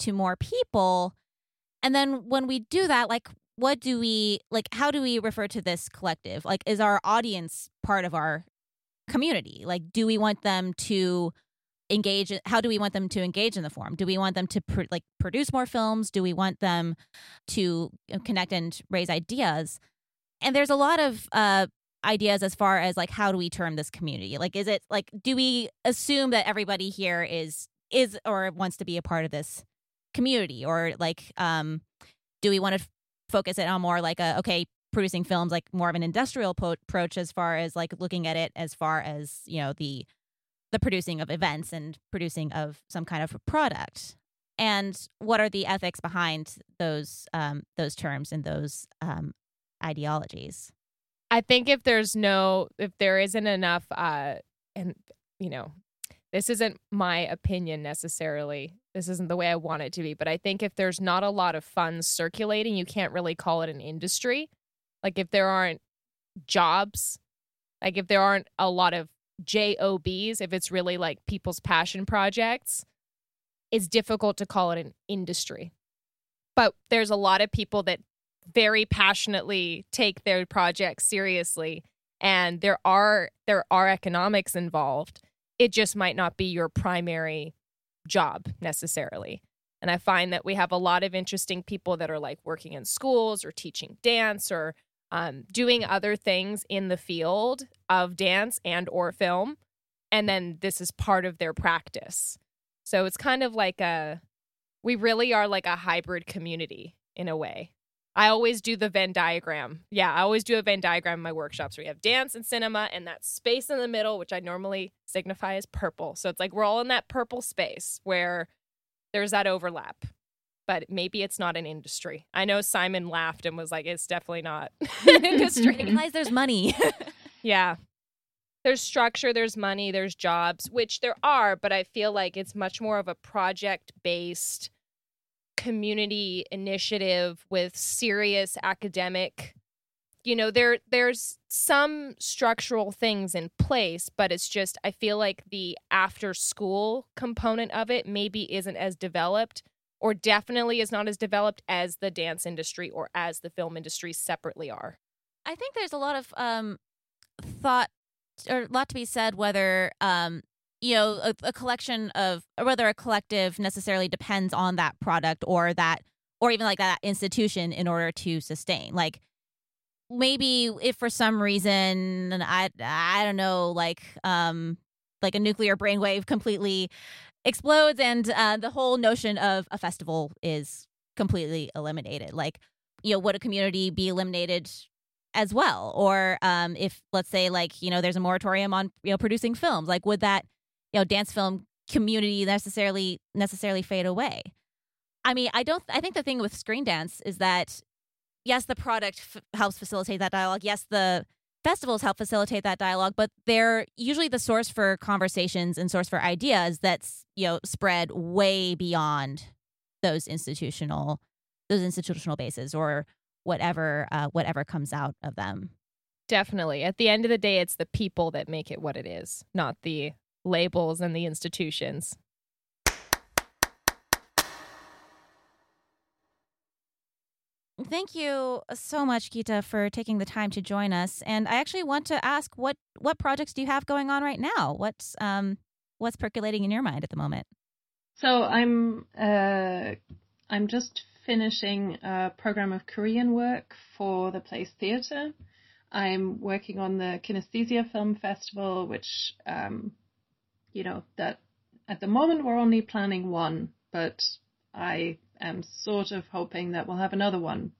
to more people? And then when we do that, like, what do we like how do we refer to this collective? Like is our audience part of our community? Like do we want them to engage how do we want them to engage in the forum? Do we want them to pr- like produce more films? Do we want them to uh, connect and raise ideas? And there's a lot of uh ideas as far as like how do we term this community? Like is it like do we assume that everybody here is is or wants to be a part of this community? Or like um do we want to focus it on more like a okay producing films like more of an industrial po- approach as far as like looking at it as far as you know the the producing of events and producing of some kind of product and what are the ethics behind those um, those terms and those um, ideologies I think if there's no, if there isn't enough, uh, and you know, this isn't my opinion necessarily. This isn't the way I want it to be, but I think if there's not a lot of funds circulating, you can't really call it an industry. Like if there aren't jobs, like if there aren't a lot of JOBs, if it's really like people's passion projects, it's difficult to call it an industry. But there's a lot of people that very passionately take their projects seriously and there are there are economics involved. It just might not be your primary job necessarily. And I find that we have a lot of interesting people that are like working in schools or teaching dance or um, doing other things in the field of dance and or film. And then this is part of their practice. So it's kind of like a we really are like a hybrid community in a way i always do the venn diagram yeah i always do a venn diagram in my workshops where you have dance and cinema and that space in the middle which i normally signify as purple so it's like we're all in that purple space where there's that overlap but maybe it's not an industry. I know Simon laughed and was like, it's definitely not [laughs] an [laughs] industry. Implies there's money. [laughs] yeah. There's structure, there's money, there's jobs, which there are, but I feel like it's much more of a project based community initiative with serious academic you know there there's some structural things in place but it's just i feel like the after school component of it maybe isn't as developed or definitely is not as developed as the dance industry or as the film industry separately are. I think there's a lot of um, thought or a lot to be said whether um, you know a, a collection of or whether a collective necessarily depends on that product or that or even like that institution in order to sustain. Like maybe if for some reason i i don't know like um like a nuclear brainwave completely explodes and uh, the whole notion of a festival is completely eliminated like you know would a community be eliminated as well? Or um, if let's say like you know there's a moratorium on you know producing films like would that you know dance film community necessarily necessarily fade away. I mean i don't i think the thing with screen dance is that yes the product f- helps facilitate that dialogue. Yes the festivals help facilitate that dialogue but they're usually the source for conversations and source for ideas that's you know spread way beyond those institutional those institutional bases or whatever uh, whatever comes out of them. Definitely. At the end of the day it's the people that make it what it is not the labels and the institutions Thank you so much, Gitta, for taking the time to join us. And I actually want to ask what what projects do you have going on right now? What's um what's percolating in your mind at the moment? So I'm uh, I'm just finishing a program of Korean work for the Place Theatre. I'm working on the Kinesthesia Film Festival, which um, you know that at the moment we're only planning one, but I am sort of hoping that we'll have another one,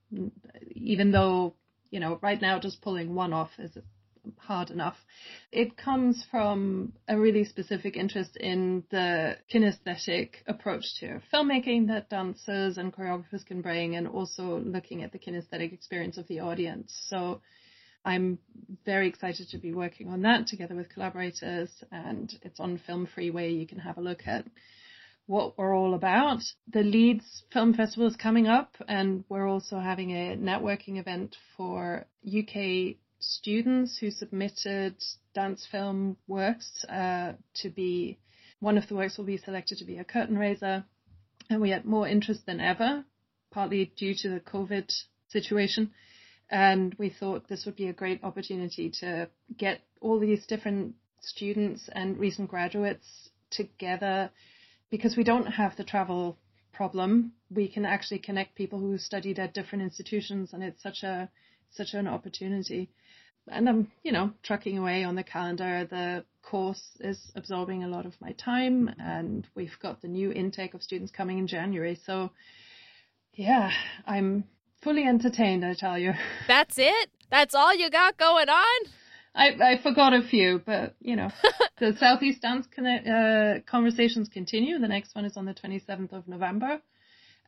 even though, you know, right now just pulling one off is hard enough. It comes from a really specific interest in the kinesthetic approach to filmmaking that dancers and choreographers can bring, and also looking at the kinesthetic experience of the audience. So I'm very excited to be working on that together with collaborators, and it's on Film Free where you can have a look at what we're all about. The Leeds Film Festival is coming up, and we're also having a networking event for UK students who submitted dance film works uh, to be. One of the works will be selected to be a curtain raiser, and we had more interest than ever, partly due to the COVID situation. And we thought this would be a great opportunity to get all these different students and recent graduates together because we don't have the travel problem, we can actually connect people who studied at different institutions, and it's such a such an opportunity. And I'm, you know, trucking away on the calendar. The course is absorbing a lot of my time, and we've got the new intake of students coming in January. So, yeah, I'm fully entertained. I tell you. [laughs] That's it. That's all you got going on. I, I forgot a few, but you know, [laughs] the Southeast Dance uh, conversations continue. The next one is on the 27th of November,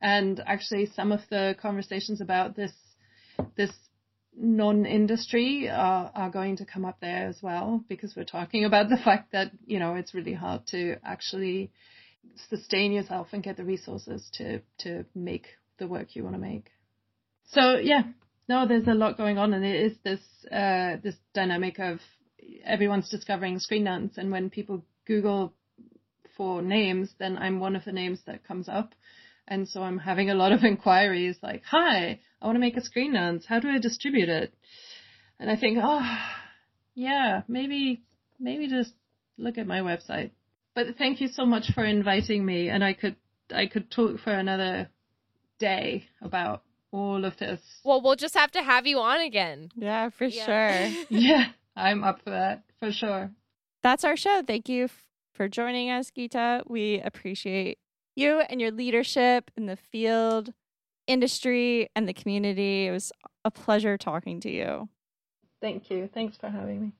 and actually, some of the conversations about this this non-industry are, are going to come up there as well because we're talking about the fact that you know it's really hard to actually sustain yourself and get the resources to to make the work you want to make. So yeah, no, there's a lot going on, and it is this uh, this dynamic of everyone's discovering screen dance, and when people Google for names, then I'm one of the names that comes up. And so I'm having a lot of [laughs] inquiries like, hi, I want to make a screen dance. How do I distribute it? And I think, oh, yeah, maybe, maybe just look at my website. But thank you so much for inviting me. And I could, I could talk for another day about all of this. Well, we'll just have to have you on again. Yeah, for Yeah. sure. [laughs] Yeah, I'm up for that for sure. That's our show. Thank you f- for joining us, Gitta. We appreciate you and your leadership in the field, industry, and the community. It was a pleasure talking to you. Thank you. Thanks for having me.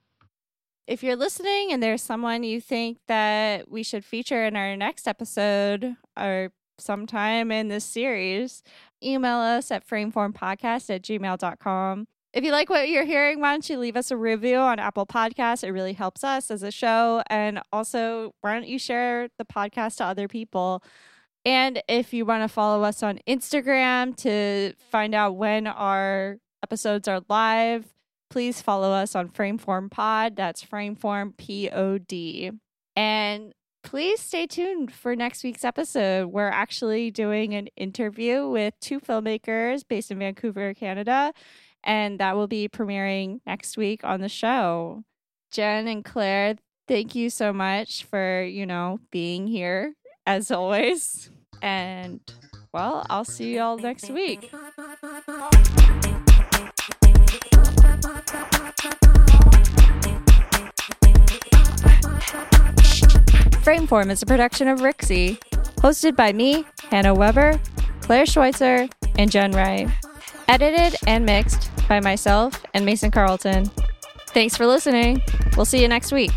If you're listening and there's someone you think that we should feature in our next episode or sometime in this series, email us at frameformpodcast at gmail.com. If you like what you're hearing, why don't you leave us a review on Apple Podcasts? It really helps us as a show. And also, why don't you share the podcast to other people? And if you want to follow us on Instagram to find out when our episodes are live, please follow us on Frameform Pod. That's Frameform P O D. And please stay tuned for next week's episode. We're actually doing an interview with two filmmakers based in Vancouver, Canada, and that will be premiering next week on the show. Jen and Claire, thank you so much for, you know, being here as always. And well, I'll see you all next week. Frameform is a production of Rixie, hosted by me, Hannah Weber, Claire Schweitzer, and Jen Wright. Edited and mixed by myself and Mason Carlton. Thanks for listening. We'll see you next week.